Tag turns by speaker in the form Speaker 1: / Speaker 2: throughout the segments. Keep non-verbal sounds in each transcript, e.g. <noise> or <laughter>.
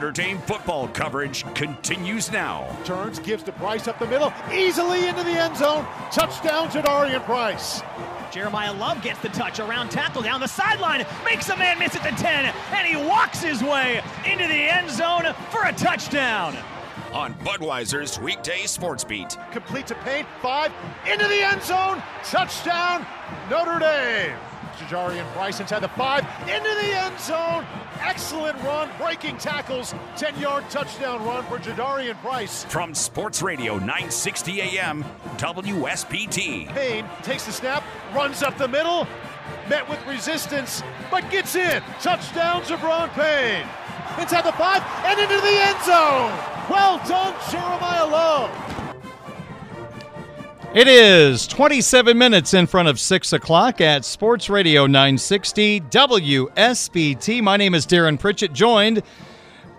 Speaker 1: Notre Dame football coverage continues now.
Speaker 2: Turns, gives to Price up the middle, easily into the end zone. Touchdown to Darian Price.
Speaker 3: Jeremiyah Love gets the touch around tackle down the sideline, makes a man miss at the 10, and he walks his way into the end zone for a touchdown.
Speaker 1: On Budweiser's weekday sports beat.
Speaker 2: Complete to Payne, five, into the end zone. Touchdown, Notre Dame. Jadarian Price inside the five, into the end zone. Excellent run, breaking tackles. 10 yard touchdown run for Jadarian Price.
Speaker 1: From Sports Radio 960 AM, WSBT.
Speaker 2: Payne takes the snap, runs up the middle, met with resistance, but gets in. Touchdown, Gi'Bran Payne. Inside the five and into the end zone. Well done, Jeremiyah Love.
Speaker 4: It is 27 minutes in front of 6 o'clock at Sports Radio 960 WSBT. My name is Darin Pritchett, joined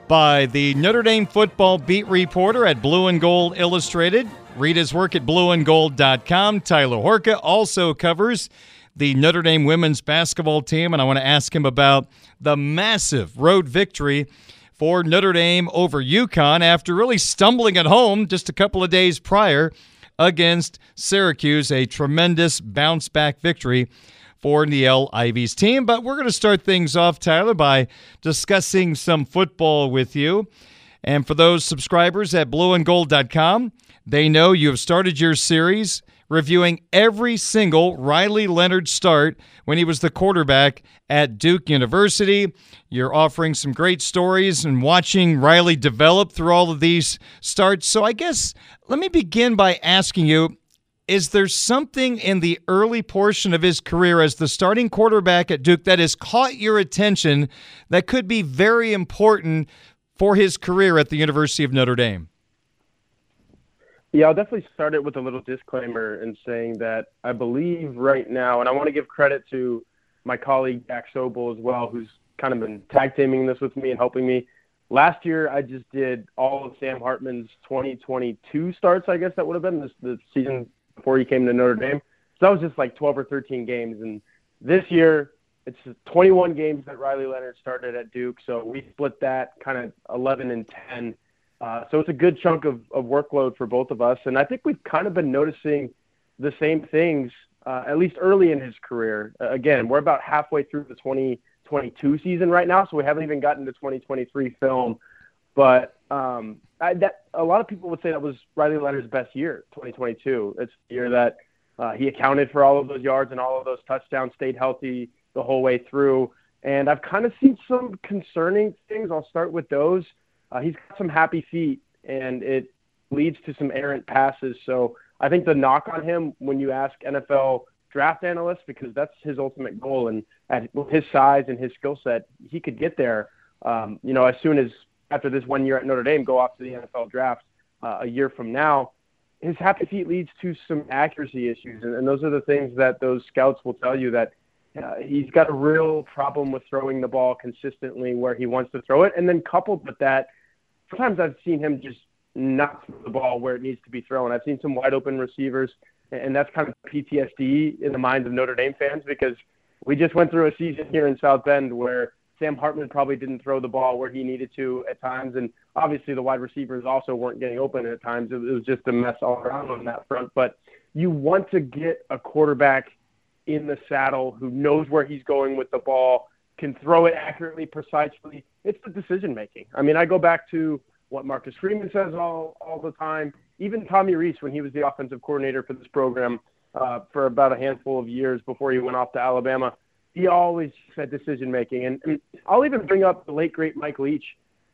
Speaker 4: by the Notre Dame football beat reporter at Blue and Gold Illustrated. Read his work at blueandgold.com. Tyler Horka also covers the Notre Dame women's basketball team, and I want to ask him about the massive road victory for Notre Dame over UConn after really stumbling at home just a couple of days prior against Syracuse. A tremendous bounce back victory for Niele Ivey's team. But we're going to start things off, Tyler, by discussing some football with you. And for those subscribers at blueandgold.com, they know you have started your series reviewing every single Riley Leonard start when he was the quarterback at Duke University. You're offering some great stories and watching Riley develop through all of these starts. So I guess let me begin by asking you is there something in the early portion of his career as the starting quarterback at Duke that has caught your attention that could be very important for his career at the University of Notre Dame?
Speaker 5: Yeah, I'll definitely start it with a little disclaimer and saying that I believe right now, and I want to give credit to my colleague Jack Sobel as well, who's kind of been tag teaming this with me and helping me. Last year, I just did all of Sam Hartman's 2022 starts. I guess that would have been the season before he came to Notre Dame. So that was just like 12 or 13 games, and this year it's 21 games that Riley Leonard started at Duke. So we split that kind of 11 and 10 uh, so it's a good chunk of, workload for both of us. And I think we've kind of been noticing the same things, uh, at least early in his career. Uh, again, we're about halfway through the 2022 season right now, so we haven't even gotten to 2023 film. But um, a lot of people would say that was Riley Leonard's best year, 2022. It's the year that uh, he accounted for all of those yards and all of those touchdowns, stayed healthy the whole way through. And I've kind of seen some concerning things. I'll start with those. Uh, he's got some happy feet, and it leads to some errant passes. So I think the knock on him when you ask NFL draft analysts, because that's his ultimate goal, and at his size and his skill set, he could get there. Um, you know, as soon as after this one year at Notre Dame, go off to the NFL draft uh, a year from now. His happy feet leads to some accuracy issues, and, and those are the things that those scouts will tell you that uh, he's got a real problem with throwing the ball consistently where he wants to throw it, and then coupled with that sometimes I've seen him just not throw the ball where it needs to be thrown. I've seen some wide open receivers, and that's kind of PTSD in the minds of Notre Dame fans because we just went through a season here in South Bend where Sam Hartman probably didn't throw the ball where he needed to at times, and obviously the wide receivers also weren't getting open at times. It was just a mess all around on that front. But you want to get a quarterback in the saddle who knows where he's going with the ball can throw it accurately, precisely. It's the decision making. I mean, I go back to what Marcus Freeman says all, all the time. Even Tommy Rees, when he was the offensive coordinator for this program uh, for about a handful of years before he went off to Alabama, he always said decision making. And, and I'll even bring up the late, great Mike Leach.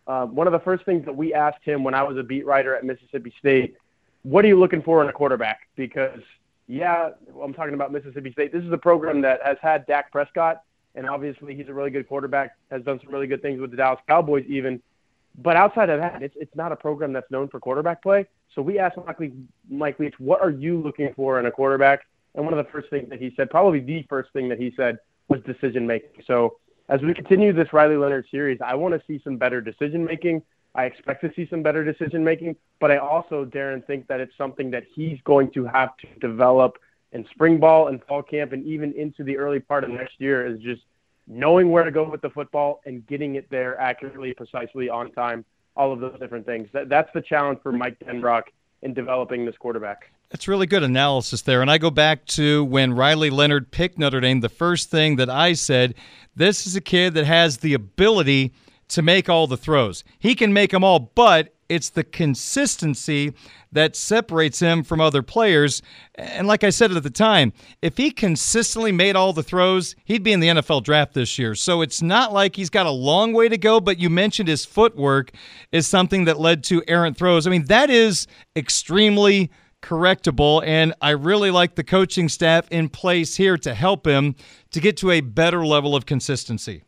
Speaker 5: Uh, one of the first things that we asked him when I was a beat writer at Mississippi State, what are you looking for in a quarterback? Because, yeah, I'm talking about Mississippi State. This is a program that has had Dak Prescott and obviously he's a really good quarterback, has done some really good things with the Dallas Cowboys even. But outside of that, it's it's not a program that's known for quarterback play. So we asked Mike Leach, Mike Leach, what are you looking for in a quarterback? And one of the first things that he said, probably the first thing that he said, was decision making. So as we continue this Riley Leonard series, I want to see some better decision making. I expect to see some better decision making, but I also, Darin, think that it's something that he's going to have to develop in spring ball and fall camp and even into the early part of next year is just knowing where to go with the football and getting it there accurately, precisely, on time, all of those different things. That, that's the challenge for Mike Denbrock in developing this quarterback.
Speaker 4: That's really good analysis there. And I go back to when Riley Leonard picked Notre Dame, the first thing that I said, this is a kid that has the ability to make all the throws. He can make them all, but it's the consistency that separates him from other players. And like I said at the time, if he consistently made all the throws, he'd be in the NFL draft this year. So it's not like he's got a long way to go, but you mentioned his footwork is something that led to errant throws. I mean, that is extremely correctable. And I really like the coaching staff in place here to help him to get to a better level of consistency.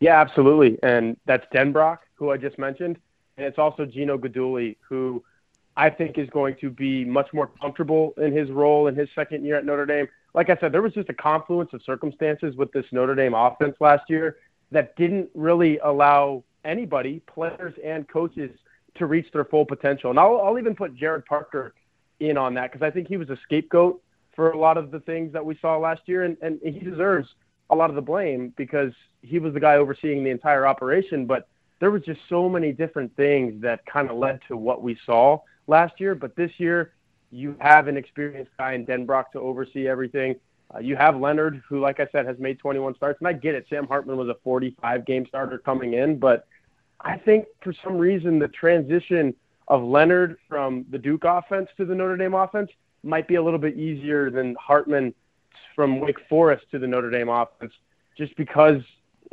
Speaker 5: Yeah, absolutely. And that's Denbrock, who I just mentioned. And it's also Gino Guidugli, who I think is going to be much more comfortable in his role in his second year at Notre Dame. Like I said, there was just a confluence of circumstances with this Notre Dame offense last year that didn't really allow anybody, players and coaches, to reach their full potential. And I'll, I'll even put Gerad Parker in on that because I think he was a scapegoat for a lot of the things that we saw last year, and, and he deserves a lot of the blame because he was the guy overseeing the entire operation. But there was just so many different things that kind of led to what we saw last year. But this year, you have an experienced guy in Denbrock to oversee everything. Uh, you have Leonard, who, like I said, has made 21 starts. And I get it. Sam Hartman was a 45 game starter coming in. But I think for some reason, the transition of Leonard from the Duke offense to the Notre Dame offense might be a little bit easier than Hartman from Wake Forest to the Notre Dame offense, just because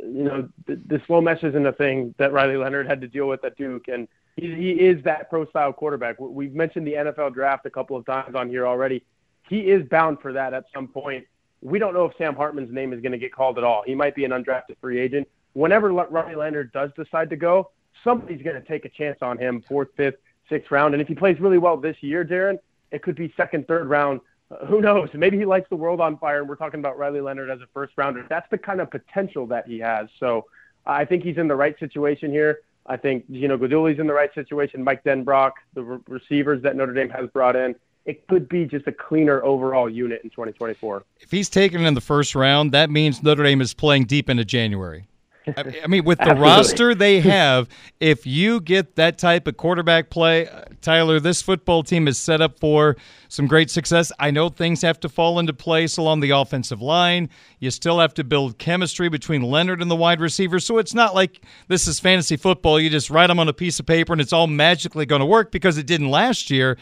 Speaker 5: you know the, the slow mesh isn't a thing that Riley Leonard had to deal with at Duke, and he, he is that pro style quarterback. We've mentioned the NFL draft a couple of times on here already. He is bound for that at some point. We don't know if Sam Hartman's name is going to get called at all. He might be an undrafted free agent. Whenever Riley Leonard does decide to go, somebody's going to take a chance on him, fourth, fifth, sixth round. And if he plays really well this year, Darin, it could be second, third round who knows? Maybe he lights the world on fire, and we're talking about Riley Leonard as a first rounder. That's the kind of potential that he has. So I think he's in the right situation here. I think Gino Guidugli's in the right situation. Mike Denbrock, the re- receivers that Notre Dame has brought in, it could be just a cleaner overall unit in 2024.
Speaker 4: If he's taken in the first round, that means Notre Dame is playing deep into January. <laughs> I mean, with the roster they have, if you get that type of quarterback play, uh, Tyler, this football team is set up for some great success. I know things have to fall into place along the offensive line. You still have to build chemistry between Leonard and the wide receivers. So it's not like this is fantasy football. You just write them on a piece of paper and it's all magically going to work because it didn't last year.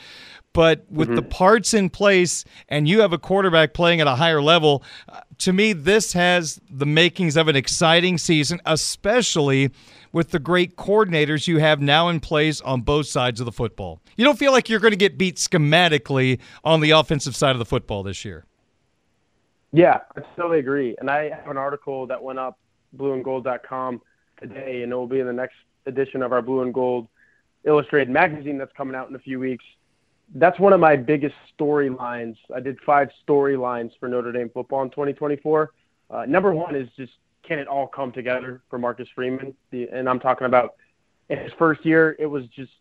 Speaker 4: But with mm-hmm. the parts in place and you have a quarterback playing at a higher level, uh, to me, this has the makings of an exciting season, especially with the great coordinators you have now in place on both sides of the football. You don't feel like you're going to get beat schematically on the offensive side of the football this year.
Speaker 5: Yeah, I totally agree. And I have an article that went up blueandgold.com today, and it will be in the next edition of our Blue and Gold Illustrated magazine that's coming out in a few weeks that's one of my biggest storylines. I did five storylines for Notre Dame football in 2024. Uh, number one is just can it all come together for Marcus Freeman? The, and I'm talking about in his first year, it was just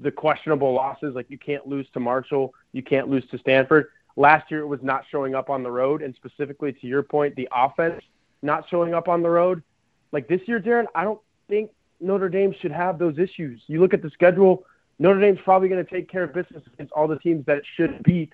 Speaker 5: the questionable losses. Like you can't lose to Marshall, you can't lose to Stanford. Last year, it was not showing up on the road, and specifically to your point, the offense not showing up on the road. Like this year, Darin, I don't think Notre Dame should have those issues. You look at the schedule Notre Dame's probably going to take care of business against all the teams that it should beat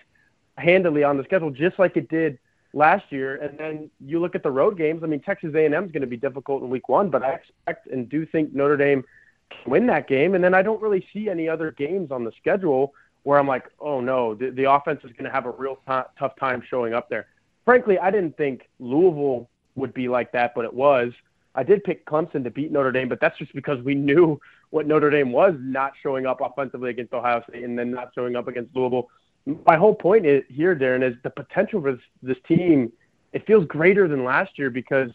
Speaker 5: handily on the schedule, just like it did last year. And then you look at the road games. I mean, Texas A&M is going to be difficult in Week One, but I expect and do think Notre Dame can win that game. And then I don't really see any other games on the schedule where I'm like, oh no, the, the offense is going to have a real t- tough time showing up there. Frankly, I didn't think Louisville would be like that, but it was. I did pick Clemson to beat Notre Dame, but that's just because we knew what Notre Dame was not showing up offensively against Ohio State and then not showing up against Louisville. My whole point is, here, Darin, is the potential for this, this team it feels greater than last year because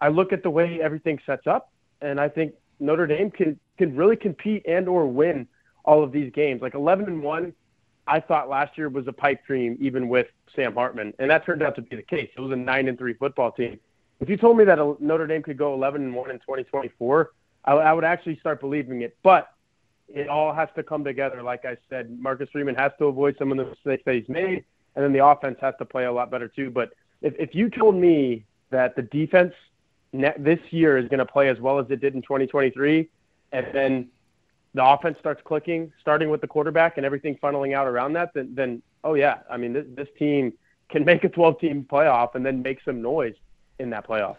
Speaker 5: I look at the way everything sets up, and I think Notre Dame can can really compete and or win all of these games. Like 11 and one, I thought last year was a pipe dream, even with Sam Hartman, and that turned out to be the case. It was a nine and three football team. If you told me that uh, Notre Dame could go 11 and one in 2024, I, I would actually start believing it. But it all has to come together. Like I said, Marcus Freeman has to avoid some of the mistakes that he's made, and then the offense has to play a lot better too. But if, if you told me that the defense ne- this year is going to play as well as it did in 2023, and then the offense starts clicking, starting with the quarterback and everything funneling out around that, then, then oh yeah, I mean this, this team can make a 12-team playoff and then make some noise in that playoff.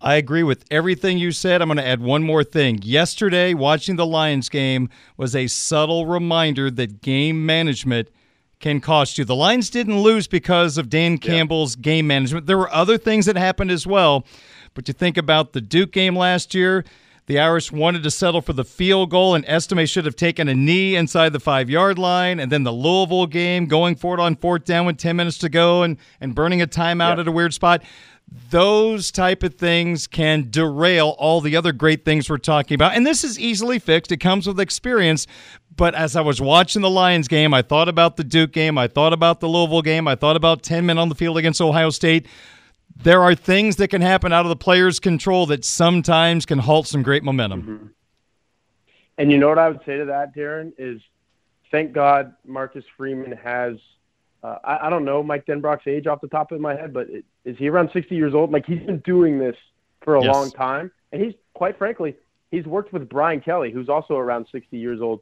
Speaker 4: I agree with everything you said. I'm going to add one more thing. Yesterday, watching the Lions game was a subtle reminder that game management can cost you. The Lions didn't lose because of Dan Campbell's yeah. game management. There were other things that happened as well. But you think about the Duke game last year, the Irish wanted to settle for the field goal, and Estime should have taken a knee inside the five yard line. And then the Louisville game, going for it on fourth down with 10 minutes to go and, and burning a timeout at a weird spot. Those type of things can derail all the other great things we're talking about. And this is easily fixed. It comes with experience. But as I was watching the Lions game, I thought about the Duke game. I thought about the Louisville game. I thought about 10 men on the field against Ohio State there are things that can happen out of the player's control that sometimes can halt some great momentum. Mm-hmm.
Speaker 5: And you know what I would say to that, Darin, is thank God Marcus Freeman has, uh, I, I, don't know Mike Denbrock's age off the top of my head, but it, is he around 60 years old? Like he's been doing this for a yes. long time. And he's, quite frankly, he's worked with Brian Kelly, who's also around 60 years old,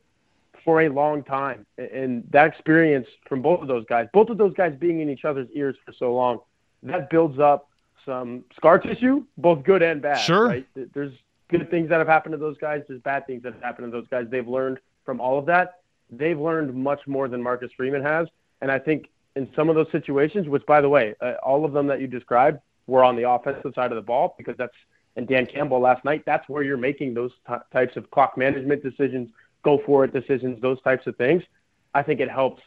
Speaker 5: for a long time. And that experience from both of those guys, both of those guys being in each other's ears for so long – that builds up some scar tissue, both good and bad.
Speaker 4: Sure.
Speaker 5: Right? There's good things that have happened to those guys. There's bad things that have happened to those guys. They've learned from all of that. They've learned much more than Marcus Freeman has. And I think in some of those situations, which by the way, uh, all of them that you described were on the offensive side of the ball because that's and Dan Campbell last night. That's where you're making those t- types of clock management decisions, go for it decisions, those types of things. I think it helps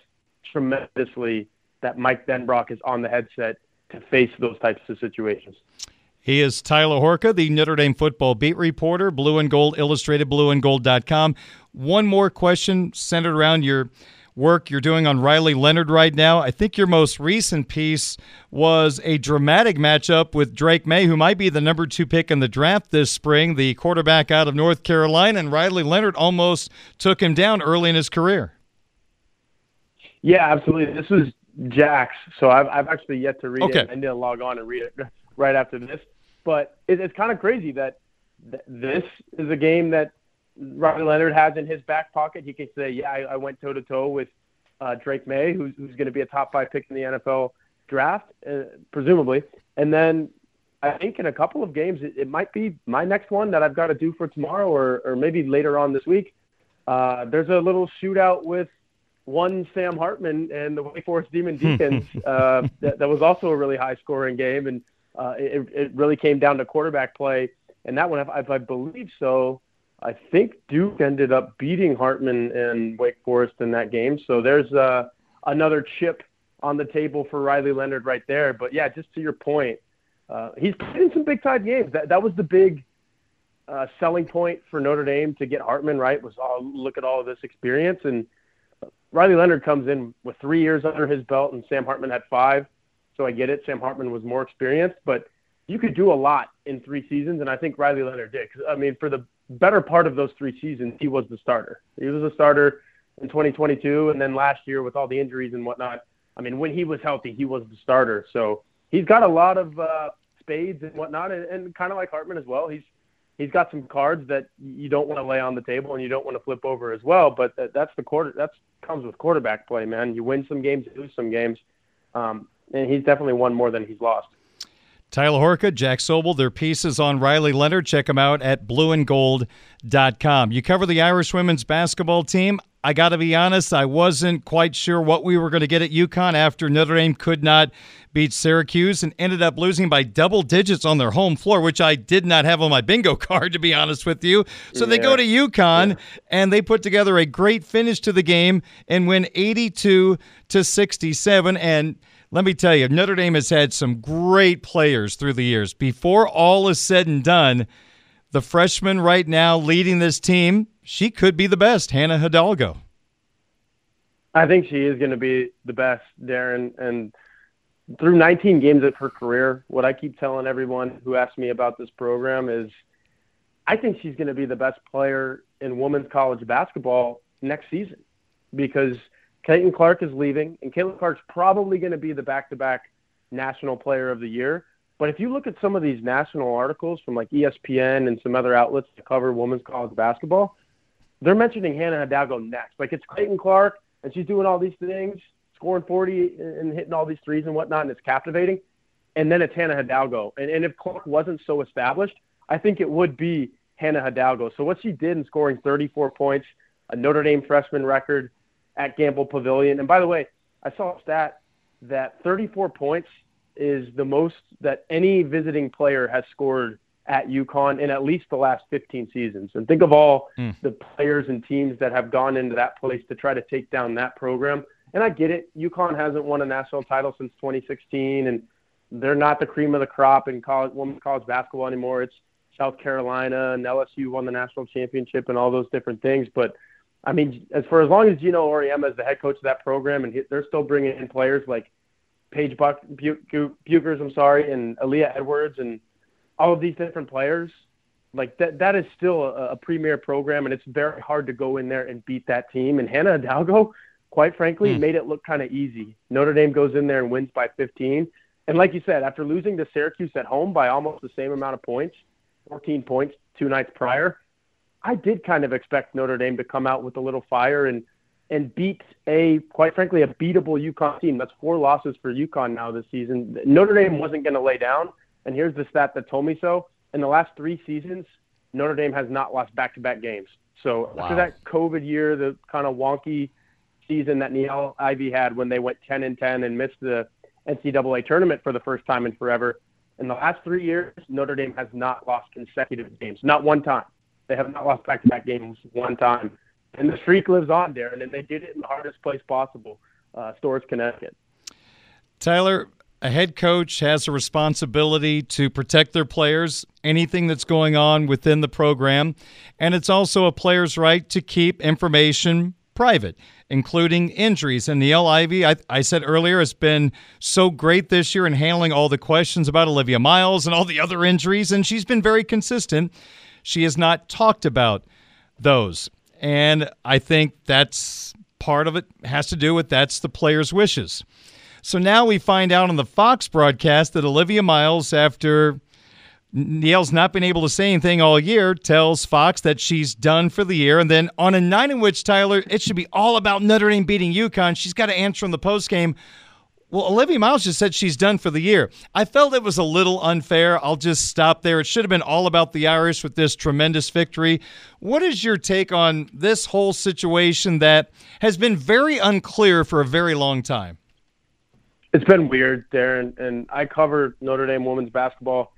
Speaker 5: tremendously that Mike Denbrock is on the headset to face those types of situations.
Speaker 4: He is Tyler Horka, the Notre Dame football beat reporter, Blue and Gold Illustrated, blueandgold.com. One more question centered around your work you're doing on Riley Leonard right now. I think your most recent piece was a dramatic matchup with Drake Maye, who might be the number two pick in the draft this spring, the quarterback out of North Carolina, and Riley Leonard almost took him down early in his career.
Speaker 5: Yeah, absolutely. This was Jack's. So I've I've actually yet to read okay. it. I need to log on and read it right after this. But it, it's kind of crazy that th- this is a game that Riley Leonard has in his back pocket. He can say, "Yeah, I, I went toe to toe with uh, Drake Maye, who's who's going to be a top five pick in the NFL draft, uh, presumably." And then I think in a couple of games, it, it might be my next one that I've got to do for tomorrow, or or maybe later on this week. Uh, there's a little shootout with one Sam Hartman and the Wake Forest Demon Deacons. uh, <laughs> that, that, was also a really high scoring game, and uh, it, it, really came down to quarterback play. And that one, if, if, I believe so, I think Duke ended up beating Hartman and Wake Forest in that game. So there's uh, another chip on the table for Riley Leonard right there. But yeah, just to your point, uh, he's played in some big time games. That that was the big uh, selling point for Notre Dame to get Hartman right was look at all of this experience and Riley Leonard comes in with three years under his belt, and Sam Hartman had five. So I get it. Sam Hartman was more experienced, but you could do a lot in three seasons, and I think Riley Leonard did. I mean, for the better part of those three seasons, he was the starter. He was a starter in 2022, and then last year with all the injuries and whatnot. I mean, when he was healthy, he was the starter. So he's got a lot of uh, spades and whatnot, and, and kind of like Hartman as well. He's he's got some cards that you don't want to lay on the table and you don't want to flip over as well. But that's the quarter. That's comes with quarterback play, man. You win some games, you lose some games, um, and he's definitely won more than he's lost.
Speaker 4: Tyler Horka, Jack Sobel, their pieces on Riley Leonard. Check them out at blueandgold.com. You cover the Irish women's basketball team. I got to be honest, I wasn't quite sure what we were going to get at UConn after Notre Dame could not beat Syracuse and ended up losing by double digits on their home floor, which I did not have on my bingo <laughs> card, to be honest with you. So yeah. they go to UConn yeah. and they put together a great finish to the game and win 82 to 67. And Let me tell you, Notre Dame has had some great players through the years. Before all is said and done, the freshman right now leading this team, she could be the best, Hannah Hidalgo.
Speaker 5: I think she is going to be the best, Darin. And through 19 games of her career, what I keep telling everyone who asks me about this program is I think she's going to be the best player in women's college basketball next season because Caitlin Clark is leaving, and Caitlin Clark's probably going to be the back to back national player of the year. But if you look at some of these national articles from like ESPN and some other outlets that cover women's college basketball, they're mentioning Hannah Hidalgo next. Like it's Caitlin Clark, and she's doing all these things, scoring 40 and hitting all these threes and whatnot, and it's captivating. And then it's Hannah Hidalgo. And, and if Clark wasn't so established, I think it would be Hannah Hidalgo. So what she did in scoring 34 points, a Notre Dame freshman record at Gampel Pavilion. And by the way, I saw a stat that 34 points is the most that any visiting player has scored at UConn in at least the last 15 seasons. And think of all mm. the players and teams that have gone into that place to try to take down that program. And I get it. UConn hasn't won a national title since 2016, and they're not the cream of the crop in college, women's college basketball anymore. It's South Carolina and LSU won the national championship and all those different things. But I mean, as for as long as Geno Auriemma is the head coach of that program, and he, they're still bringing in players like Paige Buck, Bueckers, I'm sorry, and Aaliyah Edwards, and all of these different players, like that that is still a, a premier program, and it's very hard to go in there and beat that team. And Hannah Hidalgo, quite frankly, mm. made it look kind of easy. Notre Dame goes in there and wins by 15. And like you said, after losing to Syracuse at home by almost the same amount of points, 14 points two nights prior, I did kind of expect Notre Dame to come out with a little fire and and beat a quite frankly a beatable UConn team. That's four losses for UConn now this season. Notre Dame wasn't going to lay down, and here's the stat that told me so. In the last three seasons, Notre Dame has not lost back-to-back games. So wow. after that COVID year, the kind of wonky season that Niele Ivey had when they went 10 and 10 and missed the NCAA tournament for the first time in forever, in the last three years, Notre Dame has not lost consecutive games, not one time. They have not lost back-to-back games one time, and the streak lives on, Darin. And they did it in the hardest place possible, uh, Storrs, Connecticut.
Speaker 4: Tyler, a head coach has a responsibility to protect their players, anything that's going on within the program, and it's also a player's right to keep information private, including injuries. And Niele Ivey, I, I, said earlier, has been so great this year in handling all the questions about Olivia Miles and all the other injuries, and she's been very consistent. She has not talked about those. And I think that's part of it has to do with that's the player's wishes. So now we find out on the Fox broadcast that Olivia Miles, after Niele's not been able to say anything all year, tells Fox that she's done for the year. And then on a night in which, Tyler, it should be all about Notre Dame beating UConn, she's got to answer in the postgame. Well, Olivia Miles just said she's done for the year. I felt it was a little unfair. I'll just stop there. It should have been all about the Irish with this tremendous victory. What is your take on this whole situation that has been very unclear for a very long time?
Speaker 5: It's been weird, Darin, and I cover Notre Dame women's basketball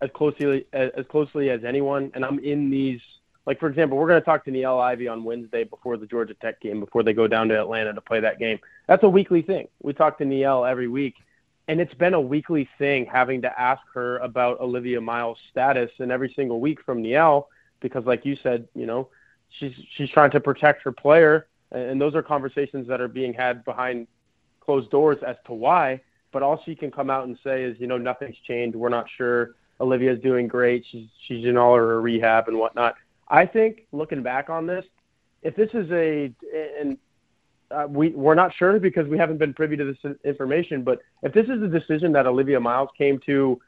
Speaker 5: as closely as closely as anyone, and I'm in these like for example, we're going to talk to Niele Ivey on Wednesday before the Georgia Tech game, before they go down to Atlanta to play that game. That's a weekly thing. We talk to Niele every week, and it's been a weekly thing having to ask her about Olivia Miles' status, and every single week from Niele, because like you said, you know, she's she's trying to protect her player, and those are conversations that are being had behind closed doors as to why. But all she can come out and say is, you know, nothing's changed. We're not sure. Olivia's doing great. She's she's in all her rehab and whatnot. I think looking back on this, if this is a and uh, we we're not sure because we haven't been privy to this information, but if this is a decision that Olivia Miles came to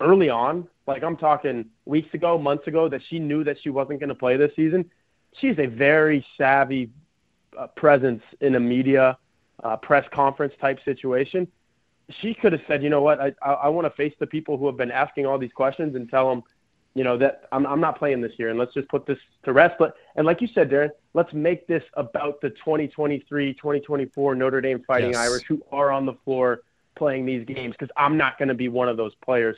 Speaker 5: early on, like I'm talking weeks ago, months ago, that she knew that she wasn't going to play this season, she's a very savvy uh, presence in a media uh, press conference type situation. She could have said, you know what, I I, I want to face the people who have been asking all these questions and tell them you know that I'm I'm not playing this year, and let's just put this to rest. But and like you said, Darin, let's make this about the 2023, 2024 Notre Dame Fighting yes. Irish who are on the floor playing these games because I'm not going to be one of those players.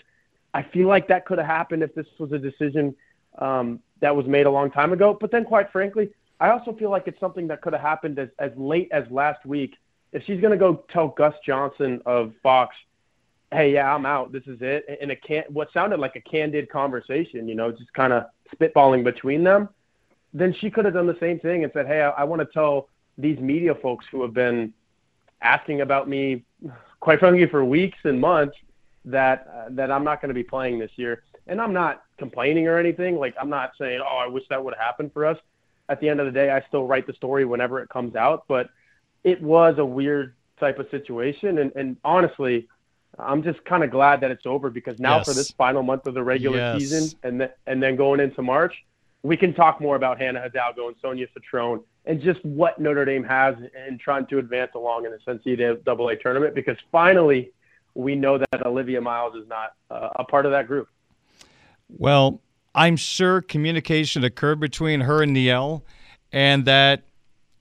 Speaker 5: I feel like that could have happened if this was a decision um, that was made a long time ago. But then, quite frankly, I also feel like it's something that could have happened as, as late as last week if she's going to go tell Gus Johnson of Fox, hey, yeah, I'm out. This is it. And a can what sounded like a candid conversation, you know, just kind of spitballing between them, then she could have done the same thing and said, hey, I, I want to tell these media folks who have been asking about me, quite frankly, for weeks and months that uh, that I'm not going to be playing this year. And I'm not complaining or anything. Like I'm not saying, oh, I wish that would have happened for us. At the end of the day, I still write the story whenever it comes out. But it was a weird type of situation. And, and honestly, I'm just kind of glad that it's over because now
Speaker 4: yes.
Speaker 5: for this final month of the regular
Speaker 4: yes.
Speaker 5: season and th- and then going into March, we can talk more about Hannah Hidalgo and Sonia Citron and just what Notre Dame has in trying to advance along in this NCAA tournament because finally we know that Olivia Miles is not uh, a part of that group.
Speaker 4: Well, I'm sure communication occurred between her and Niele, and that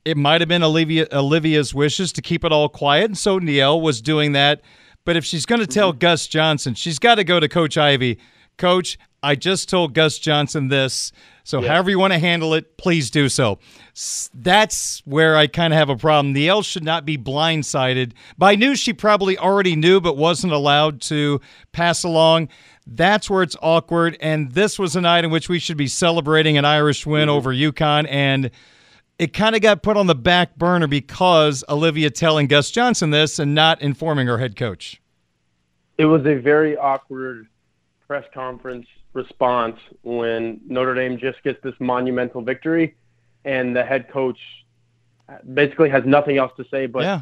Speaker 4: it might have been Olivia Olivia's wishes to keep it all quiet, and so Niele was doing that. But if she's going to tell mm-hmm. Gus Johnson, she's got to go to Coach Ivey. Coach, I just told Gus Johnson this. So, yeah. however you want to handle it, please do so. That's where I kind of have a problem. Niele should not be blindsided by news she probably already knew but wasn't allowed to pass along. That's where it's awkward. And this was a night in which we should be celebrating an Irish win mm-hmm. over UConn. And it kind of got put on the back burner because Olivia telling Gus Johnson this and not informing her head coach.
Speaker 5: It was a very awkward press conference response when Notre Dame just gets this monumental victory and the head coach basically has nothing else to say but
Speaker 4: yeah.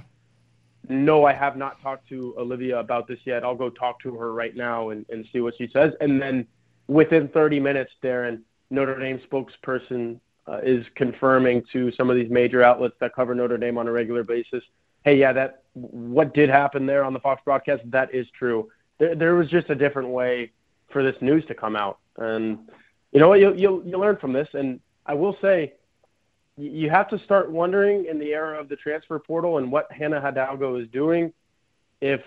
Speaker 5: no, I have not talked to Olivia about this yet. I'll go talk to her right now and, and see what she says. And then within 30 minutes, Darin, Notre Dame spokesperson Uh, is confirming to some of these major outlets that cover Notre Dame on a regular basis, hey, yeah, that what did happen there on the Fox broadcast, that is true. There, there was just a different way for this news to come out. And you know what? You'll, you'll, you'll learn from this. And I will say, you have to start wondering in the era of the transfer portal and what Hannah Hidalgo is doing if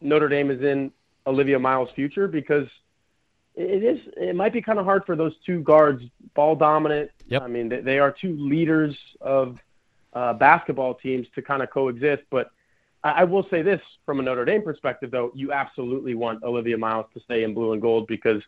Speaker 5: Notre Dame is in Olivia Miles' future because it is it might be kind of hard for those two guards, ball dominant.
Speaker 4: Yep.
Speaker 5: I mean, they, they are two leaders of uh, basketball teams to kind of coexist. But I, I will say this from a Notre Dame perspective, though, you absolutely want Olivia Miles to stay in blue and gold because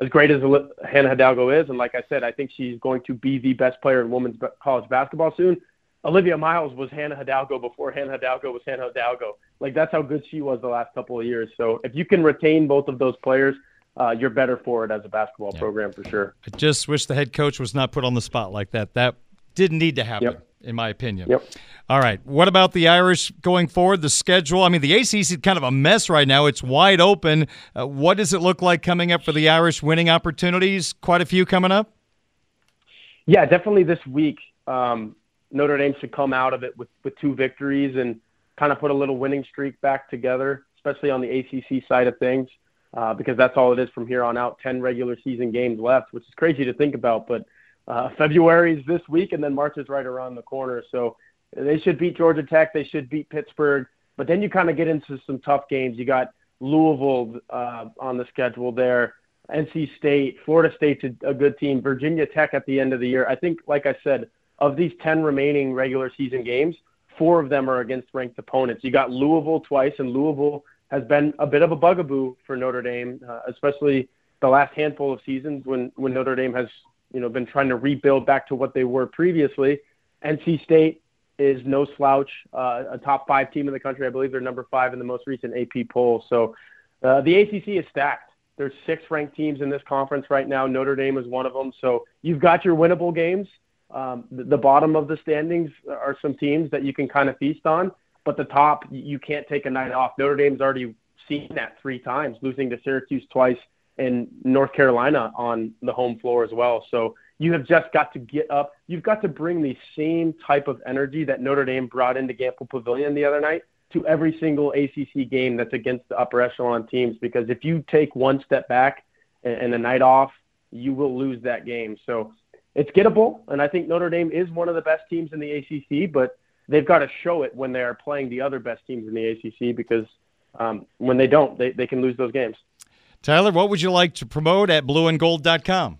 Speaker 5: as great as Hannah Hidalgo is, and like I said, I think she's going to be the best player in women's college basketball soon. Olivia Miles was Hannah Hidalgo before Hannah Hidalgo was Hannah Hidalgo. Like that's how good she was the last couple of years. So if you can retain both of those players, uh, you're better for it as a basketball yeah. program for sure.
Speaker 4: I just wish the head coach was not put on the spot like that. That didn't need to happen.
Speaker 5: Yep
Speaker 4: in my opinion.
Speaker 5: Yep.
Speaker 4: All right. What about the Irish going forward? The schedule. I mean, the ACC is kind of a mess right now. It's wide open. Uh, what does it look like coming up for the Irish winning opportunities? Quite a few coming up.
Speaker 5: Yeah, definitely this week. Um, Notre Dame should come out of it with, with two victories and kind of put a little winning streak back together, especially on the ACC side of things, uh, because that's all it is from here on out. Ten regular season games left, which is crazy to think about, but uh, February is this week, and then March is right around the corner. So they should beat Georgia Tech. They should beat Pittsburgh. But then you kind of get into some tough games. You got Louisville uh, on the schedule there, NC State, Florida State's a, a good team, Virginia Tech at the end of the year. I think, like I said, of these 10 remaining regular season games, four of them are against ranked opponents. You got Louisville twice, and Louisville has been a bit of a bugaboo for Notre Dame, uh, especially the last handful of seasons when, when Notre Dame has you know, been trying to rebuild back to what they were previously. NC State is no slouch, uh, a top five team in the country. I believe they're number five in the most recent AP poll. So uh, the ACC is stacked. There's six ranked teams in this conference right now. Notre Dame is one of them. So you've got your winnable games. Um, the, the bottom of the standings are some teams that you can kind of feast on, but the top you can't take a night off. Notre Dame's already seen that three times, losing to Syracuse twice and North Carolina on the home floor as well. So you have just got to get up. You've got to bring the same type of energy that Notre Dame brought into Gampel Pavilion the other night to every single ACC game that's against the upper echelon teams. Because if you take one step back and, and a night off, you will lose that game. So it's gettable, and I think Notre Dame is one of the best teams in the ACC, but they've got to show it when they are playing the other best teams in the ACC because um, when they don't, they, they can lose those games.
Speaker 4: Tyler, what would you like to promote at blueandgold.com?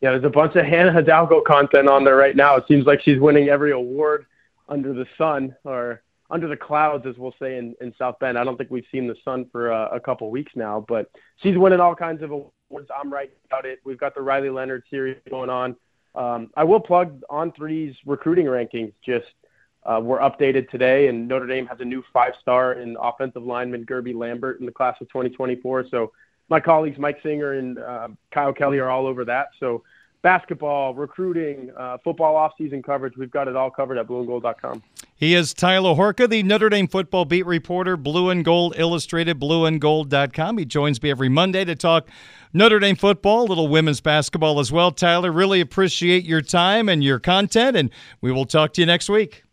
Speaker 5: Yeah, there's a bunch of Hannah Hidalgo content on there right now. It seems like she's winning every award under the sun or under the clouds, as we'll say in, in South Bend. I don't think we've seen the sun for uh, a couple weeks now, but she's winning all kinds of awards. I'm right about it. We've got the Riley Leonard series going on. Um, I will plug On3's recruiting rankings. Just uh, were updated today, and Notre Dame has a new five-star in offensive lineman Guerby Lambert in the class of 2024. So my colleagues Mike Singer and uh, Kyle Kelly are all over that. So basketball, recruiting, uh, football off-season coverage. We've got it all covered at blueandgold.com.
Speaker 4: He is Tyler Horka, the Notre Dame football beat reporter, Blue and Gold Illustrated, blueandgold.com. He joins me every Monday to talk Notre Dame football, little women's basketball as well. Tyler, really appreciate your time and your content, and we will talk to you next week.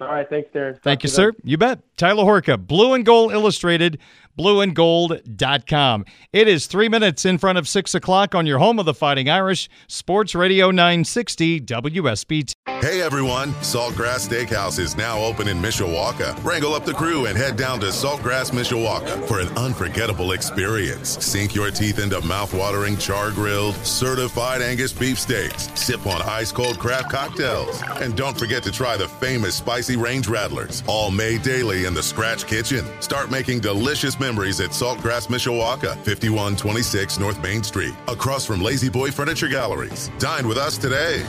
Speaker 5: All right, thanks, Darin. Talk
Speaker 4: Thank you, sir. You bet. Tyler Horka, Blue and Gold Illustrated, blueandgold.com. It is three minutes in front of six o'clock on your home of the Fighting Irish, Sports Radio 960 WSBT.
Speaker 6: Hey everyone, Saltgrass Steakhouse is now open in Mishawaka. Wrangle up the crew and head down to Saltgrass Mishawaka for an unforgettable experience. Sink your teeth into mouth-watering char-grilled, certified Angus beef steaks. Sip on ice-cold craft cocktails. And don't forget to try the famous spicy range rattlers, all made daily in the Scratch Kitchen. Start making delicious memories at Saltgrass Mishawaka, 5126 North Main Street, across from La-Z-Boy Furniture Galleries. Dine with us today.